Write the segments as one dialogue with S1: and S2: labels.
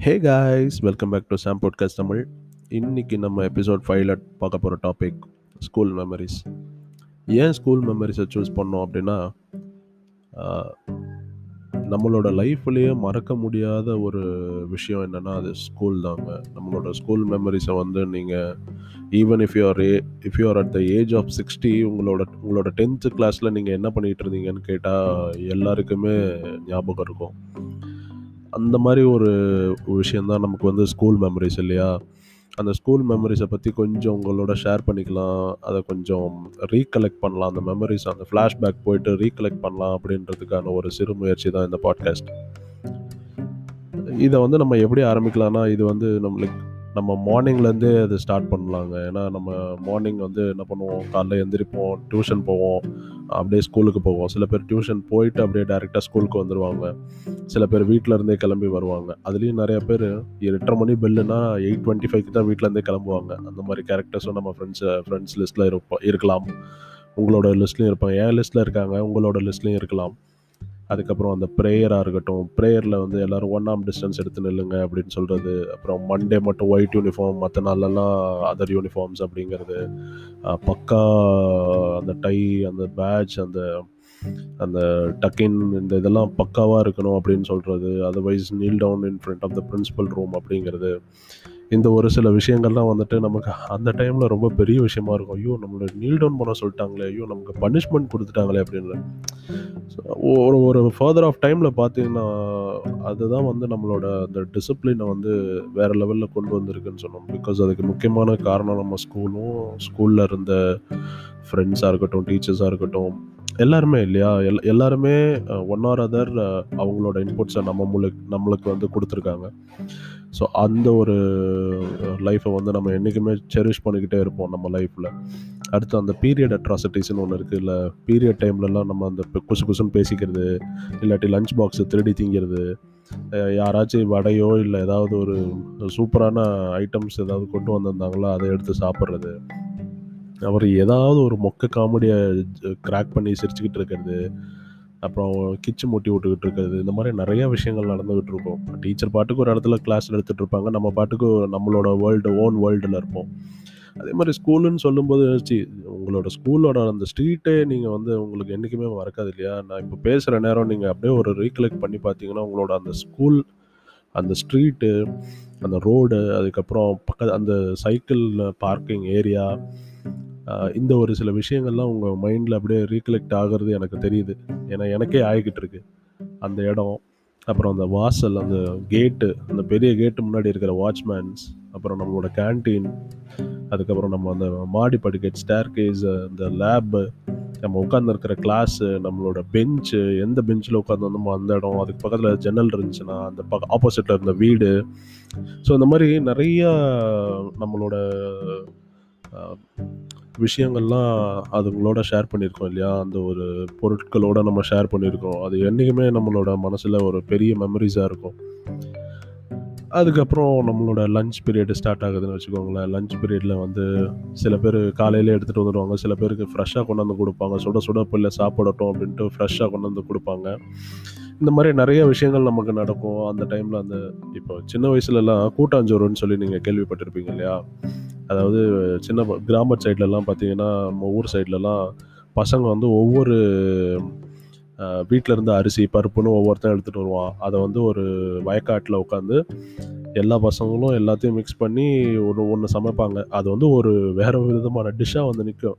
S1: Hey guys welcome back to Sam podcast Tamil இன்றைக்கி நம்ம episode ஃபைவ்ல பார்க்க போகிற டாபிக் ஸ்கூல் மெமரிஸ் ஏன் ஸ்கூல் மெமரிஸை சூஸ் பண்ணோம் அப்படின்னா நம்மளோட லைஃப்லேயே மறக்க முடியாத ஒரு விஷயம் என்னென்னா அது ஸ்கூல் தாங்க. நம்மளோட ஸ்கூல் மெமரிஸை வந்து நீங்கள் even if you're a if you're at the age of sixty உங்களோட உங்களோட டென்த்து கிளாஸில் நீங்கள் என்ன பண்ணிகிட்டு இருந்தீங்கன்னு கேட்டால் எல்லாருக்குமே ஞாபகம் இருக்கும். அந்த மாதிரி ஒரு விஷயந்தான் நமக்கு வந்து ஸ்கூல் மெமரிஸ் இல்லையா? அந்த ஸ்கூல் மெமரிஸை பற்றி கொஞ்சம் உங்களோட ஷேர் பண்ணிக்கலாம். அதை கொஞ்சம் ரீகலெக்ட் பண்ணலாம். அந்த மெமரிஸ் அந்த ஃப்ளாஷ்பேக் போயிட்டு ரீகலெக்ட் பண்ணலாம் அப்படின்றதுக்கான ஒரு சிறு முயற்சி தான் இந்த பாட்காஸ்ட் இதை வந்து நம்ம எப்படி ஆரம்பிக்கலாம்னா இது வந்து நம்மளுக்கு நம்ம மார்னிங்லேருந்தே அது ஸ்டார்ட் பண்ணலாங்க. ஏன்னா நம்ம மார்னிங் வந்து என்ன பண்ணுவோம்? காலைல எந்திரிப்போம் டியூஷன் போவோம் அப்படியே ஸ்கூலுக்கு போவோம். சில பேர் டியூஷன் போயிட்டு அப்படியே டேரெக்டாக ஸ்கூலுக்கு வந்துடுவாங்க சில பேர் வீட்டில் இருந்தே கிளம்பி வருவாங்க. அதுலேயும் நிறைய பேர் எட்டரை மணி பெல்லுனா எயிட் டுவெண்ட்டி ஃபைவ்க்கு தான் வீட்டிலேருந்தே கிளம்புவாங்க. அந்த மாதிரி கேரக்டர்ஸும் நம்ம ஃப்ரெண்ட்ஸ் ஃப்ரெண்ட்ஸ் லிஸ்ட்டில் இருப்போம் இருக்கலாம். உங்களோட லிஸ்ட்லையும் இருப்பாங்க. என் லிஸ்ட்டில் இருக்காங்க. உங்களோட லிஸ்ட்லேயும் இருக்கலாம். அதுக்கப்புறம் அந்த ப்ரேயராக இருக்கட்டும் ப்ரேயரில் வந்து எல்லோரும் ஒன் ஆம் டிஸ்டன்ஸ் எடுத்து நில்லுங்க அப்படின்னு சொல்கிறது அப்புறம் மண்டே மட்டும் ஒயிட் யூனிஃபார்ம் மற்ற நாள்லலாம் அதர் யூனிஃபார்ம்ஸ் அப்படிங்கிறது. பக்கா அந்த டை அந்த பேட்ச் அந்த அந்த டக்கின் இந்த இதெல்லாம் பக்காவாக இருக்கணும் அப்படின்னு சொல்கிறது otherwise kneel down in front of the principal room அப்படிங்கிறது. இந்த ஒரு சில விஷயங்கள்லாம் வந்துட்டு நமக்கு அந்த டைமில் ரொம்ப பெரிய விஷயமா இருக்கும். ஐயோ நம்மளை நீல் டவுன் பண்ண சொல்லிட்டாங்களே ஐயோ நமக்கு பனிஷ்மெண்ட் கொடுத்துட்டாங்களே அப்படின்னு. ஒரு ஒரு ஃபர்தர் ஆஃப் டைமில் பார்த்தீங்கன்னா அதுதான் வந்து நம்மளோட அந்த டிசிப்ளினை வந்து வேறு லெவலில் கொண்டு வந்திருக்குன்னு சொன்னோம். பிகாஸ் அதுக்கு முக்கியமான காரணம் நம்ம ஸ்கூலும் ஸ்கூலில் இருந்த ஃப்ரெண்ட்ஸாக இருக்கட்டும் டீச்சர்ஸாக இருக்கட்டும் எல்லாருமே இல்லையா? எல் எல்லாருமே ஒன் ஆர் அதர் அவங்களோட இன்புட்ஸை நம்ம முழுக் நம்மளுக்கு வந்து கொடுத்துருக்காங்க. ஸோ அந்த ஒரு லைஃப்பை வந்து நம்ம என்றைக்குமே செரிஷ் பண்ணிக்கிட்டே இருப்போம் நம்ம லைஃப்பில் அடுத்து அந்த பீரியட் அட்ராசிட்டிஸ்னு ஒன்று இருக்குது இல்லை பீரியட் டைம்லலாம் நம்ம அந்த குசு குசுன்னு பேசிக்கிறது இல்லாட்டி லஞ்ச் பாக்ஸை திருடி திங்கிறது யாராச்சும் வடையோ இல்லை ஏதாவது ஒரு சூப்பரான ஐட்டம்ஸ் ஏதாவது கொண்டு வந்திருந்தாங்களோ அதை எடுத்து சாப்பிட்றது. அவர் ஏதாவது ஒரு மொக்க காமெடியை கிராக் பண்ணி சிரிச்சுக்கிட்டு இருக்கிறது. அப்புறம் கிச்சு மூட்டி விட்டுக்கிட்டு இருக்கிறது. இந்த மாதிரி நிறைய விஷயங்கள் நடந்துகிட்டு இருக்கும். டீச்சர் பாட்டுக்கு ஒரு இடத்துல கிளாஸ் எடுத்துகிட்டு இருப்பாங்க. நம்ம பாட்டுக்கு நம்மளோட வேர்ல்டு ஓன் வேர்ல்டில் இருப்போம். அதே மாதிரி ஸ்கூலுன்னு சொல்லும்போது சி உங்களோட ஸ்கூலோட அந்த ஸ்ட்ரீட்டே நீங்கள் வந்து உங்களுக்கு என்றைக்குமே மறக்காது இல்லையா? நான் இப்போ பேசுகிற நேரம் நீங்கள் அப்படியே ஒரு ரீகலெக்ட் பண்ணி பார்த்தீங்கன்னா உங்களோட அந்த ஸ்கூல் அந்த ஸ்ட்ரீட்டு அந்த ரோடு அதுக்கப்புறம் பக்க அந்த சைக்கிள் பார்க்கிங் ஏரியா இந்த ஒரு சில விஷயங்கள்லாம் உங்கள் மைண்டில் அப்படியே ரீகலெக்ட் ஆகிறது எனக்கு தெரியுது. ஏன்னா எனக்கே ஆகிக்கிட்டு இருக்கு. அந்த இடம் அப்புறம் அந்த வாசல் அந்த கேட்டு அந்த பெரிய கேட்டு முன்னாடி இருக்கிற வாட்ச்மேன்ஸ் அப்புறம் நம்மளோட கேண்டீன் அதுக்கப்புறம் நம்ம அந்த மாடி படுக்கை ஸ்டேர் கேஸ் அந்த லேபு நம்ம உட்காந்துருக்கிற கிளாஸு நம்மளோட பெஞ்சு எந்த பெஞ்சில் உட்காந்துருந்தோமோ அந்த இடம் அதுக்கு பக்கத்தில் ஜன்னல் இருந்துச்சுன்னா அந்த பக்க ஆப்போசிட்டில் இருந்த வீடு. ஸோ இந்த மாதிரி நிறைய நம்மளோட விஷயங்கள்லாம் அதுங்களோட ஷேர் பண்ணியிருக்கோம் இல்லையா? அந்த ஒரு பொருட்களோட நம்ம ஷேர் பண்ணியிருக்கோம். அது என்றைக்குமே நம்மளோட மனசில் ஒரு பெரிய மெமரிஸாக இருக்கும். அதுக்கப்புறம் நம்மளோட லஞ்ச் பீரியட் ஸ்டார்ட் ஆகுதுன்னு வச்சுக்கோங்களேன். லஞ்ச் பீரியடில் வந்து சில பேர் காலையிலே எடுத்துகிட்டு வந்துடுவாங்க சில பேருக்கு ஃப்ரெஷ்ஷாக கொண்டாந்து கொடுப்பாங்க. சுட சுட பிள்ளை சாப்பிடட்டும் அப்படின்ட்டு ஃப்ரெஷ்ஷாக கொண்டு வந்து கொடுப்பாங்க. இந்த மாதிரி நிறைய விஷயங்கள் நமக்கு நடக்கும். அந்த டைமில் அந்த இப்போ சின்ன வயசுலலாம் கூட்டாஞ்சோறுன்னு சொல்லி நீங்கள் கேள்விப்பட்டிருப்பீங்க இல்லையா? அதாவது சின்ன கிராம சைட்லலாம் பார்த்தீங்கன்னா நம்ம ஊர் சைட்லலாம் பசங்க வந்து ஒவ்வொரு வீட்டில் இருந்து அரிசி பருப்புன்னு ஒவ்வொருத்தன் எடுத்துகிட்டு வருவான். அதை வந்து ஒரு வயக்காட்டில் உட்காந்து எல்லா பசங்களும் எல்லாத்தையும் மிக்ஸ் பண்ணி ஒன்று ஒன்று சமைப்பாங்க. அது வந்து ஒரு வேறு விதமான டிஷ்ஷாக வந்து நிற்கும்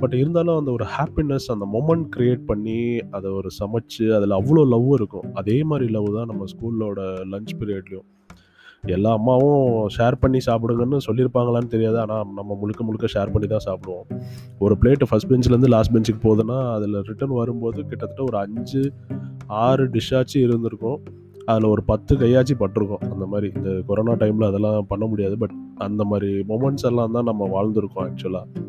S1: பட் இருந்தாலும் அந்த ஒரு ஹாப்பினஸ் அந்த மொமெண்ட் க்ரியேட் பண்ணி அதை ஒரு சமைச்சு அதில் அவ்வளோ லவ் இருக்கும். அதே மாதிரி லவ் தான் நம்ம ஸ்கூலோட லஞ்ச் பீரியட்லையும் எல்லா அம்மாவும் ஷேர் பண்ணி சாப்பிடுங்கன்னு சொல்லியிருப்பாங்களான்னு தெரியாது. ஆனால் நம்ம முழுக்க முழுக்க ஷேர் பண்ணி தான் சாப்பிடுவோம். ஒரு பிளேட்டு ஃபஸ்ட் பெஞ்சிலேருந்து லாஸ்ட் பெஞ்சுக்கு போகுதுன்னா அதில் ரிட்டர்ன் வரும்போது கிட்டத்தட்ட ஒரு அஞ்சு ஆறு டிஷ்ஷாச்சும் இருந்திருக்கும். அதில் ஒரு பத்து கையாச்சும் பட்டிருக்கோம். அந்த மாதிரி இந்த கொரோனா டைமில் அதெல்லாம் பண்ண முடியாது. பட் அந்த மாதிரி மொமெண்ட்ஸ் எல்லாம் தான் நம்ம வாழ்ந்துருக்கோம் ஆக்சுவலாக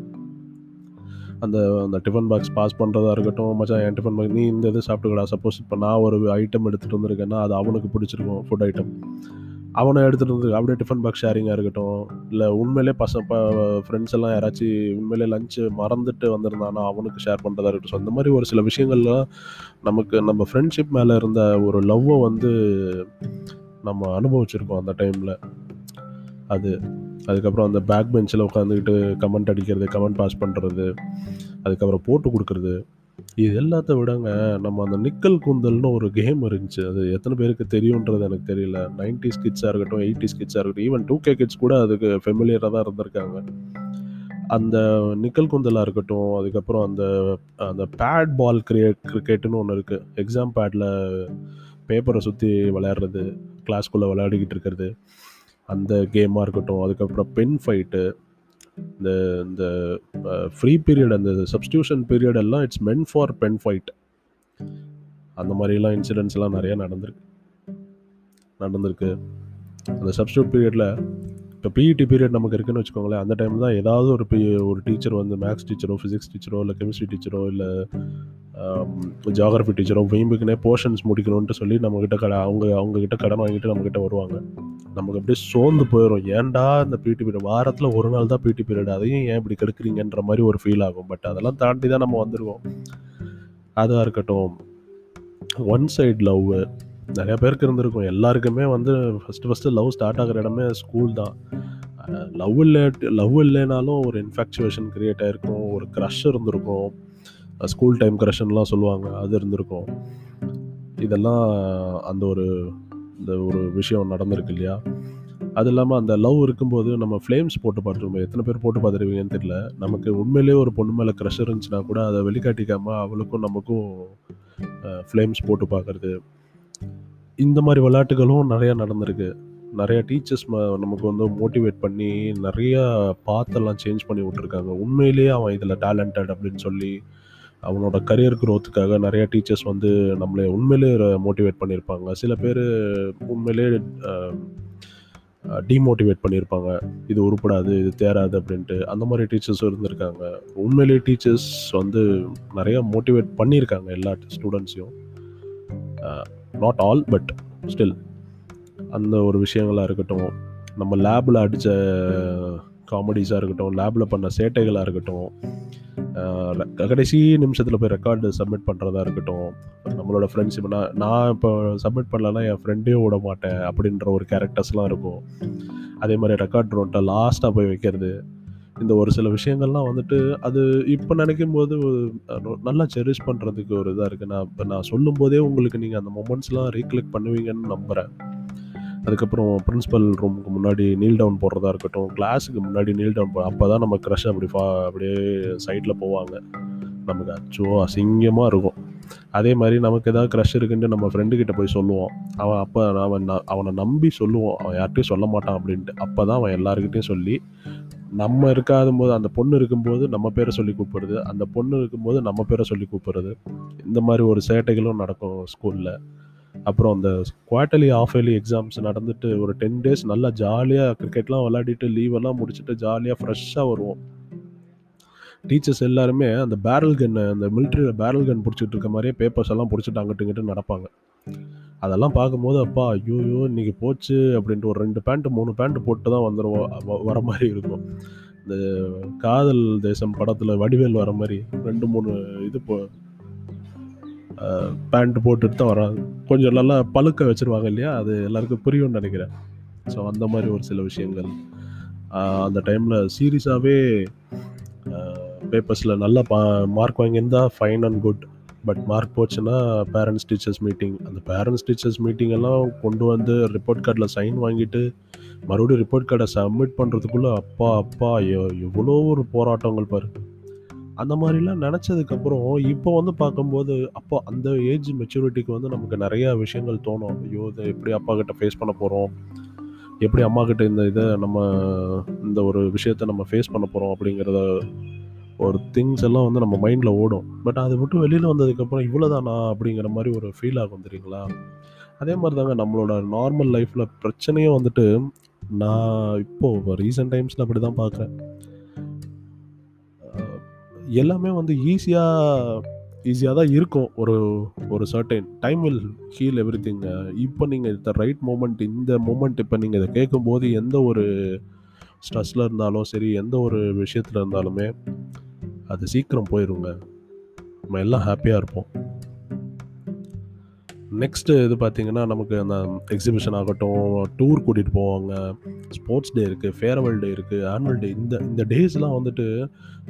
S1: அந்த அந்த டிஃபன் பாக்ஸ் பாஸ் பண்ணுறதா இருக்கட்டும் மச்சான் என் டிஃபன் பாக்ஸ் நீ இந்த இது சாப்பிட்டுக்கடா. சப்போஸ் இப்போ நான் ஒரு ஐட்டம் எடுத்துகிட்டு வந்திருக்கேன்னா அது அவனுக்கு பிடிச்சிருக்கும் ஃபுட் ஐட்டம் அவனை எடுத்துகிட்டு வந்து அப்படியே டிஃபன் பாக்ஸ் ஷேரிங்காக இருக்கட்டும். இல்லை உண்மையிலே பச ஃப்ரெண்ட்ஸ் எல்லாம் யாராச்சும் உண்மையிலே லஞ்சு மறந்துட்டு வந்திருந்தானா அவனுக்கு ஷேர் பண்ணுறதா இருக்கட்டும். ஸோ அந்த மாதிரி ஒரு சில விஷயங்கள்லாம் நமக்கு நம்ம ஃப்ரெண்ட்ஷிப் மேலே இருந்த ஒரு லவ்வை வந்து நம்ம அனுபவிச்சிருக்கோம் அந்த டைமில் அது அதுக்கப்புறம் அந்த பேக் பெஞ்சில் உட்காந்துக்கிட்டு கமெண்ட் அடிக்கிறது கமெண்ட் பாஸ் பண்ணுறது அதுக்கப்புறம் போட்டு கொடுக்குறது. இது எல்லாத்த விடங்க நம்ம அந்த நிக்கல் குந்தல்னு ஒரு கேம் இருந்துச்சு. அது எத்தனை பேருக்கு தெரியுன்றது எனக்கு தெரியல. நைன்டி கிட்ஸாக இருக்கட்டும் எயிட்டி கிட்ஸாக இருக்கட்டும் ஈவன் டூ கே கிட்ஸ் கூட அதுக்கு ஃபெமிலியராக தான் இருந்திருக்காங்க. அந்த நிக்கல் குந்தலாக இருக்கட்டும் அதுக்கப்புறம் அந்த அந்த பேட் பால் கிரிக்கெட் கிரிக்கெட்டுன்னு ஒன்று இருக்குது எக்ஸாம் பேடில் பேப்பரை சுற்றி விளையாடுறது கிளாஸ்க்குள்ளே விளையாடிக்கிட்டு இருக்கிறது. அந்த கேமாக இருக்கட்டும் அதுக்கப்புறம் பென் ஃபைட்டு இந்த இந்த ஃப்ரீ பீரியட் அந்த சப்ஸ்டியூஷன் பீரியட் எல்லாம் it's meant for pen fight அந்த மாதிரிலாம் இன்சிடென்ட்ஸ்லாம் நிறையா நடந்திருக்கு. நடந்திருக்கு. அந்த சப்ஸ்டியூட் பீரியடில் இப்போ பிஇடி பீரியட் நமக்கு இருக்குன்னு வச்சுக்கோங்களேன் அந்த டைம் தான் ஏதாவது ஒரு பி ஒரு டீச்சர் வந்து மேக்ஸ் டீச்சரோ ஃபிசிக்ஸ் டீச்சரோ இல்லை கெமிஸ்ட்ரி டீச்சரோ இல்லை ஜியாகிரஃபி டீச்சரோ வீம்புக்குனே போர்ஷன்ஸ் முடிக்கணும்ன்ட்டு சொல்லி நம்மக்கிட்ட கடை அவங்க அவங்கக்கிட்ட கடன் வாங்கிட்டு நம்மக்கிட்ட வருவாங்க. நமக்கு அப்படியே சோர்ந்து போயிடும் ஏன்டா இந்த பிடி பீரியட் வாரத்தில் ஒரு நாள் தான் பிடி பீரியட் அதையும் ஏன் இப்படி கெடுக்குறீங்கன்ற மாதிரி ஒரு ஃபீல் ஆகும். பட் அதெல்லாம் தாண்டி தான் நம்ம வந்துருக்கோம். அதாக இருக்கட்டும். ஒன் சைடு லவ் நிறைய பேருக்கு இருந்திருக்கும். எல்லாருக்குமே வந்து ஃபஸ்ட்டு ஃபஸ்ட்டு லவ் ஸ்டார்ட் ஆகிற இடமே ஸ்கூல் தான். லவ் இல்லை லவ் இல்லைனாலும் ஒரு இன்ஃபேக்சுவேஷன் க்ரியேட் ஆகிருக்கும் ஒரு க்ரஷ் இருந்திருக்கும். ஸ்கூல் டைம் க்ரஷன்லாம் சொல்லுவாங்க அது இருந்திருக்கும். இதெல்லாம் அந்த ஒரு இந்த ஒரு விஷயம் நடந்திருக்கு இல்லையா? அது இல்லாமல் அந்த லவ் இருக்கும்போது நம்ம ஃப்ளேம்ஸ் போட்டு பார்த்துருவோம் எத்தனை பேர் போட்டு பார்த்துருவீங்கன்னு தெரியல. நமக்கு உண்மையிலேயே ஒரு பொண்ணு மேலே க்ரஷ் இருந்துச்சுன்னா கூட அதை வெளிக்காட்டிக்காமல் அவளுக்கும் நமக்கும் ஃப்ளேம்ஸ் போட்டு பார்க்குறது. இந்த மாதிரி விளையாட்டுகளும் நிறையா நடந்திருக்கு. நிறையா டீச்சர்ஸ் நமக்கு வந்து மோட்டிவேட் பண்ணி நிறையா பாத்தெல்லாம் சேஞ்ச் பண்ணி விட்ருக்காங்க உண்மையிலேயே அவன் இதில் டேலண்டட் அப்படின்னு சொல்லி அவனோட கரியர் க்ரோத்துக்காக நிறைய டீச்சர்ஸ் வந்து நம்மளை உண்மையிலே மோட்டிவேட் பண்ணியிருப்பாங்க. சில பேர் உண்மையிலே டிமோட்டிவேட் பண்ணியிருப்பாங்க. இது உருப்படாது இது தேராது அப்படின்ட்டு. அந்த மாதிரி டீச்சர்ஸும் இருந்திருக்காங்க. உண்மையிலேயே டீச்சர்ஸ் வந்து நிறைய மோட்டிவேட் பண்ணியிருக்காங்க எல்லா ஸ்டூடெண்ட்ஸையும் நாட் ஆல் பட் ஸ்டில் அந்த ஒரு விஷயங்களாக இருக்கட்டும் நம்ம லேபில் அடித்த காமெடிஸாக இருக்கட்டும் லேபில் பண்ண சேட்டைகளாக இருக்கட்டும் கடைசி நிமிஷத்தில் போய் ரெக்கார்டு சப்மிட் பண்ணுறதா இருக்கட்டும் நம்மளோட ஃப்ரெண்ட்ஸ் இப்போ நான் நான் இப்போ சப்மிட் பண்ணலன்னா என் ஃப்ரெண்டே விட மாட்டேன் அப்படின்ற ஒரு கேரக்டர்ஸ்லாம் இருக்கும். அதே மாதிரி ரெக்கார்ட் ரோட்டை லாஸ்ட்டாக போய் வைக்கிறது. இந்த ஒரு சில விஷயங்கள்லாம் வந்துட்டு அது இப்போ நினைக்கும் போது நல்லா செரிஷ் பண்ணுறதுக்கு ஒரு இதாக இருக்குது நான் இப்போ நான் சொல்லும் போதே உங்களுக்கு நீங்கள் அந்த மொமெண்ட்ஸ்லாம் ரீகலெக்ட் பண்ணுவீங்கன்னு நம்புகிறேன் அதுக்கப்புறம் பிரின்ஸிபல் ரூமுக்கு முன்னாடி நீல் டவுன் போடுறதா இருக்கட்டும் கிளாஸுக்கு முன்னாடி நீல் டவுன் போ அப்போ தான் நம்ம க்ரஷ் அப்படி ஃபா அப்படியே சைட்டில் போவாங்க. நமக்கு அச்சோ அசிங்கமாக இருக்கும். அதே மாதிரி நமக்கு ஏதாவது க்ரஷ் இருக்குன்ட்டு நம்ம ஃப்ரெண்டுக்கிட்ட போய் சொல்லுவோம். அவன் அப்போ அவன் அவனை நம்பி சொல்லுவோம். அவன் யார்கிட்டையும் சொல்ல மாட்டான் அப்படின்ட்டு. அப்போ தான் அவன் எல்லாருக்கிட்டையும் சொல்லி நம்ம இருக்காத போது அந்த பொண்ணு இருக்கும்போது நம்ம பேரை சொல்லி கூப்பிடுறது அந்த பொண்ணு இருக்கும்போது நம்ம பேரை சொல்லி கூப்பிடுறது இந்த மாதிரி ஒரு சேட்டைகளும் நடக்கும் ஸ்கூலில் அப்புறம் அந்த குவார்ட்டர்லி ஆஃப் இயர்லி எக்ஸாம்ஸ் நடந்துட்டு ஒரு டென் டேஸ் நல்லா ஜாலியாக கிரிக்கெட்லாம் விளையாடிட்டு லீவெல்லாம் முடிச்சுட்டு ஜாலியாக ஃப்ரெஷ்ஷாக வருவோம். டீச்சர்ஸ் எல்லாருமே அந்த பேரல் கன் அந்த மிலிட்ரியில் பேரல் கன் பிடிச்சிட்டு இருக்க மாதிரியே பேப்பர்ஸ் எல்லாம் பிடிச்சிட்டு அங்கிட்டு நடப்பாங்க. அதெல்லாம் பார்க்கும்போது அப்பா ஐயோயோ இன்னைக்கு போச்சு அப்படின்ட்டு ஒரு ரெண்டு பேண்ட்டு மூணு பேண்ட்டு போட்டு தான் வந்துடுவோம் வர மாதிரி இருக்கும். இந்த காதல் தேசம் படத்தில் வடிவேல் வர மாதிரி ரெண்டு மூணு இது போ பேண்ட் போட்டுட்டு தான் வராங்க. கொஞ்சம் நல்லா பழுக்க வச்சுருவாங்க இல்லையா? அது எல்லாருக்கும் புரியும்னு நினைக்கிறேன். ஸோ அந்த மாதிரி ஒரு சில விஷயங்கள். அந்த டைமில் சீரியஸாகவே பேப்பர்ஸில் நல்லா பா mark வாங்கியிருந்தா fine and good but mark போச்சுன்னா பேரண்ட்ஸ் டீச்சர்ஸ் மீட்டிங் அந்த பேரண்ட்ஸ் டீச்சர்ஸ் மீட்டிங் எல்லாம் கொண்டு வந்து ரிப்போர்ட் கார்டில் சைன் வாங்கிட்டு மறுபடியும் ரிப்போர்ட் கார்டை சப்மிட் பண்ணுறதுக்குள்ளே அப்பா அப்பா எவ்வளோ ஒரு போராட்டங்கள் பாரு. அந்த மாதிரிலாம் நினச்சதுக்கப்புறம் இப்போ வந்து பார்க்கும்போது அப்போ அந்த ஏஜ் மெச்சூரிட்டிக்கு வந்து நமக்கு நிறையா விஷயங்கள் தோணும். ஐயோ இதை எப்படி அப்பா கிட்ட ஃபேஸ் பண்ண போகிறோம் எப்படி அம்மா கிட்ட இந்த இதை நம்ம இந்த ஒரு விஷயத்த நம்ம ஃபேஸ் பண்ண போகிறோம் அப்படிங்கிறத ஒரு திங்ஸ் எல்லாம் வந்து நம்ம மைண்டில் ஓடும். பட் அதை விட்டு வெளியில் வந்ததுக்கப்புறம் இவ்வளோதானா அப்படிங்கிற மாதிரி ஒரு ஃபீல் ஆகும் தெரியுங்களா? அதே மாதிரி தாங்க நம்மளோட நார்மல் லைஃப்பில் பிரச்சனையும் வந்துட்டு நான் இப்போது ரீசெண்ட் டைம்ஸில் அப்படி தான் பார்க்குறேன். எல்லாமே வந்து ஈஸியாக ஈஸியாக தான் இருக்கும். ஒரு ஒரு certain time will heal everything இப்போ நீங்கள் இந்த ரைட் மூமெண்ட் இந்த மூமெண்ட் இப்போ நீங்கள் இதை கேட்கும்போது எந்த ஒரு ஸ்ட்ரெஸ்ஸில் இருந்தாலும் சரி எந்த ஒரு விஷயத்தில் இருந்தாலுமே அது சீக்கிரம் போயிடுங்க நம்ம எல்லாம் ஹாப்பியாக இருப்போம். நெக்ஸ்ட்டு இது பார்த்திங்கன்னா நமக்கு அந்த எக்ஸிபிஷன் ஆகட்டும் டூர் கூட்டிகிட்டு போவாங்க. ஸ்போர்ட்ஸ் டே இருக்குது ஃபேர்வெல் டே இருக்குது ஆனுவல் டே இந்த இந்த டேஸ்லாம் வந்துட்டு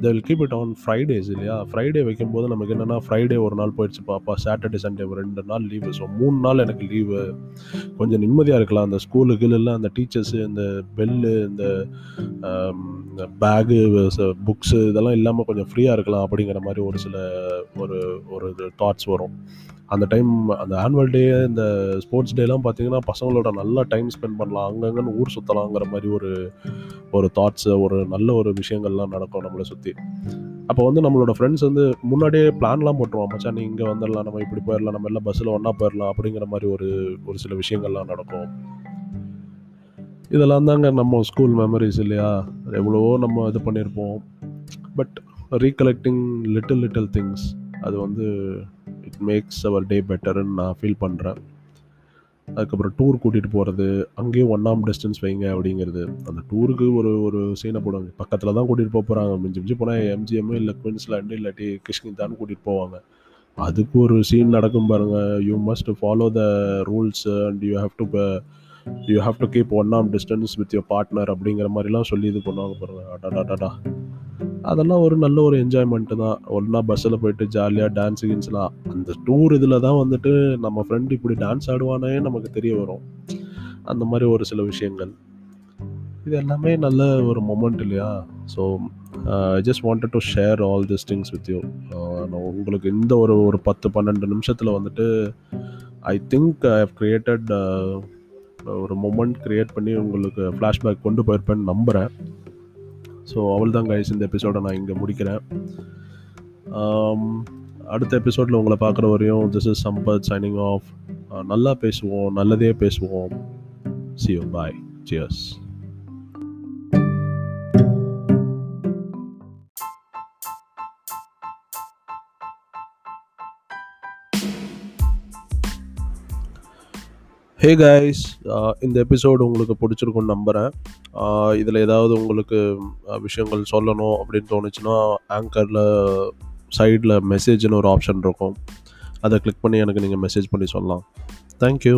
S1: the will keep it on Fridays இல்லையா? ஃப்ரைடே வைக்கும்போது நமக்கு என்னென்னா ஃப்ரைடே ஒரு நாள் போயிடுச்சு பாப்பா. சாட்டர்டே சண்டே ஒரு ரெண்டு நாள் லீவு ஸோ மூணு நாள் எனக்கு லீவு கொஞ்சம் நிம்மதியாக இருக்கலாம். அந்த ஸ்கூலுக்கு இல்லை அந்த டீச்சர்ஸு இந்த பெல்லு இந்த பேகு புக்ஸு இதெல்லாம் இல்லாமல் கொஞ்சம் ஃப்ரீயாக இருக்கலாம் அப்படிங்கிற மாதிரி ஒரு சில ஒரு ஒரு தாட்ஸ் வரும். அந்த டைம் அந்த ஆனுவல் டே இந்த ஸ்போர்ட்ஸ் டேலாம் பார்த்தீங்கன்னா பசங்களோட நல்லா டைம் ஸ்பெண்ட் பண்ணலாம். அங்கங்கன்னு ஊர் சுற்றலாங்கிற மாதிரி ஒரு ஒரு தாட்ஸு ஒரு நல்ல ஒரு விஷயங்கள்லாம் நடக்கும் நம்மளை சுற்றி அப்போ வந்து நம்மளோட ஃப்ரெண்ட்ஸ் வந்து முன்னாடியே பிளான்லாம் போட்டுருவோம் மச்சான் நீ இங்கே வந்துடலாம் நம்ம இப்படி போயிடலாம் நம்ம எல்லாம் பஸ்ஸில் ஒன்றா போயிடலாம் அப்படிங்கிற மாதிரி ஒரு ஒரு சில விஷயங்கள்லாம் நடக்கும். இதெல்லாம் தாங்க நம்ம ஸ்கூல் மெமரிஸ் இல்லையா? எவ்வளவோ நம்ம இது பண்ணியிருப்போம் but recollecting little little things அது வந்து இட் மேக்ஸ் அவர் டே பெட்டர்னு நான் ஃபீல் பண்ணுறேன் அதுக்கப்புறம் டூர் கூட்டிகிட்டு போகிறது அங்கேயும் ஒன் ஆம் டிஸ்டன்ஸ் வைங்க அப்படிங்கிறது. அந்த டூருக்கு ஒரு ஒரு சீனை போடுவாங்க. பக்கத்தில் தான் கூட்டிகிட்டு போக போகிறாங்க மிஞ்சி மிஞ்சி போனால் எம்ஜிஎம் இல்லை குயின்ஸ்லாண்டு இல்லாட்டி கிருஷ்ணிதான் கூட்டிகிட்டு போவாங்க. அதுக்கு ஒரு சீன் நடக்கும் பாருங்கள் you must follow the rules and you have to you have to keep one arm distance with your partner அப்படிங்கிற மாதிரிலாம் சொல்லி இது பண்ணுவாங்க பாருங்கள் அடாடாடா அதெல்லாம் ஒரு நல்ல ஒரு என்ஜாய்மெண்ட்டு தான். ஒன்றா பஸ்ஸில் போயிட்டு ஜாலியாக டான்ஸு கின்ஸ்லாம் அந்த டூர் இதில் தான் வந்துட்டு நம்ம ஃப்ரெண்டு இப்படி டான்ஸ் ஆடுவானே நமக்கு தெரிய வரும். அந்த மாதிரி ஒரு சில விஷயங்கள். இது எல்லாமே நல்ல ஒரு மொமெண்ட் இல்லையா? So I just wanted to share all this things with you நான் உங்களுக்கு இந்த ஒரு ஒரு பத்து பன்னெண்டு நிமிஷத்தில் வந்துட்டு I think I have created ஒரு மொமெண்ட் க்ரியேட் பண்ணி உங்களுக்கு ஃப்ளாஷ்பேக் கொண்டு போயிருப்பேன்னு நம்புகிறேன் ஸோ அவள் தான் கைஸ் இந்த எபிசோடை நான் இங்கே முடிக்கிறேன். அடுத்த எபிசோடில் உங்களை பார்க்குற வரையும் this is Sampath signing off நல்லா பேசுவோம் நல்லதே பேசுவோம். See you bye cheers hey guys uh, இந்த எபிசோடு உங்களுக்கு பிடிச்சிருக்குன்னு நம்புகிறேன் uh, இதில் ஏதாவது உங்களுக்கு uh, விஷயங்கள் சொல்லணும் அப்படின்னு தோணுச்சுன்னா ஆங்கரில் சைடில் மெசேஜ்னு ஒரு ஆப்ஷன் இருக்கும். அதை கிளிக் பண்ணி எனக்கு நீங்கள் மெசேஜ் பண்ணி சொல்லலாம். தேங்க்யூ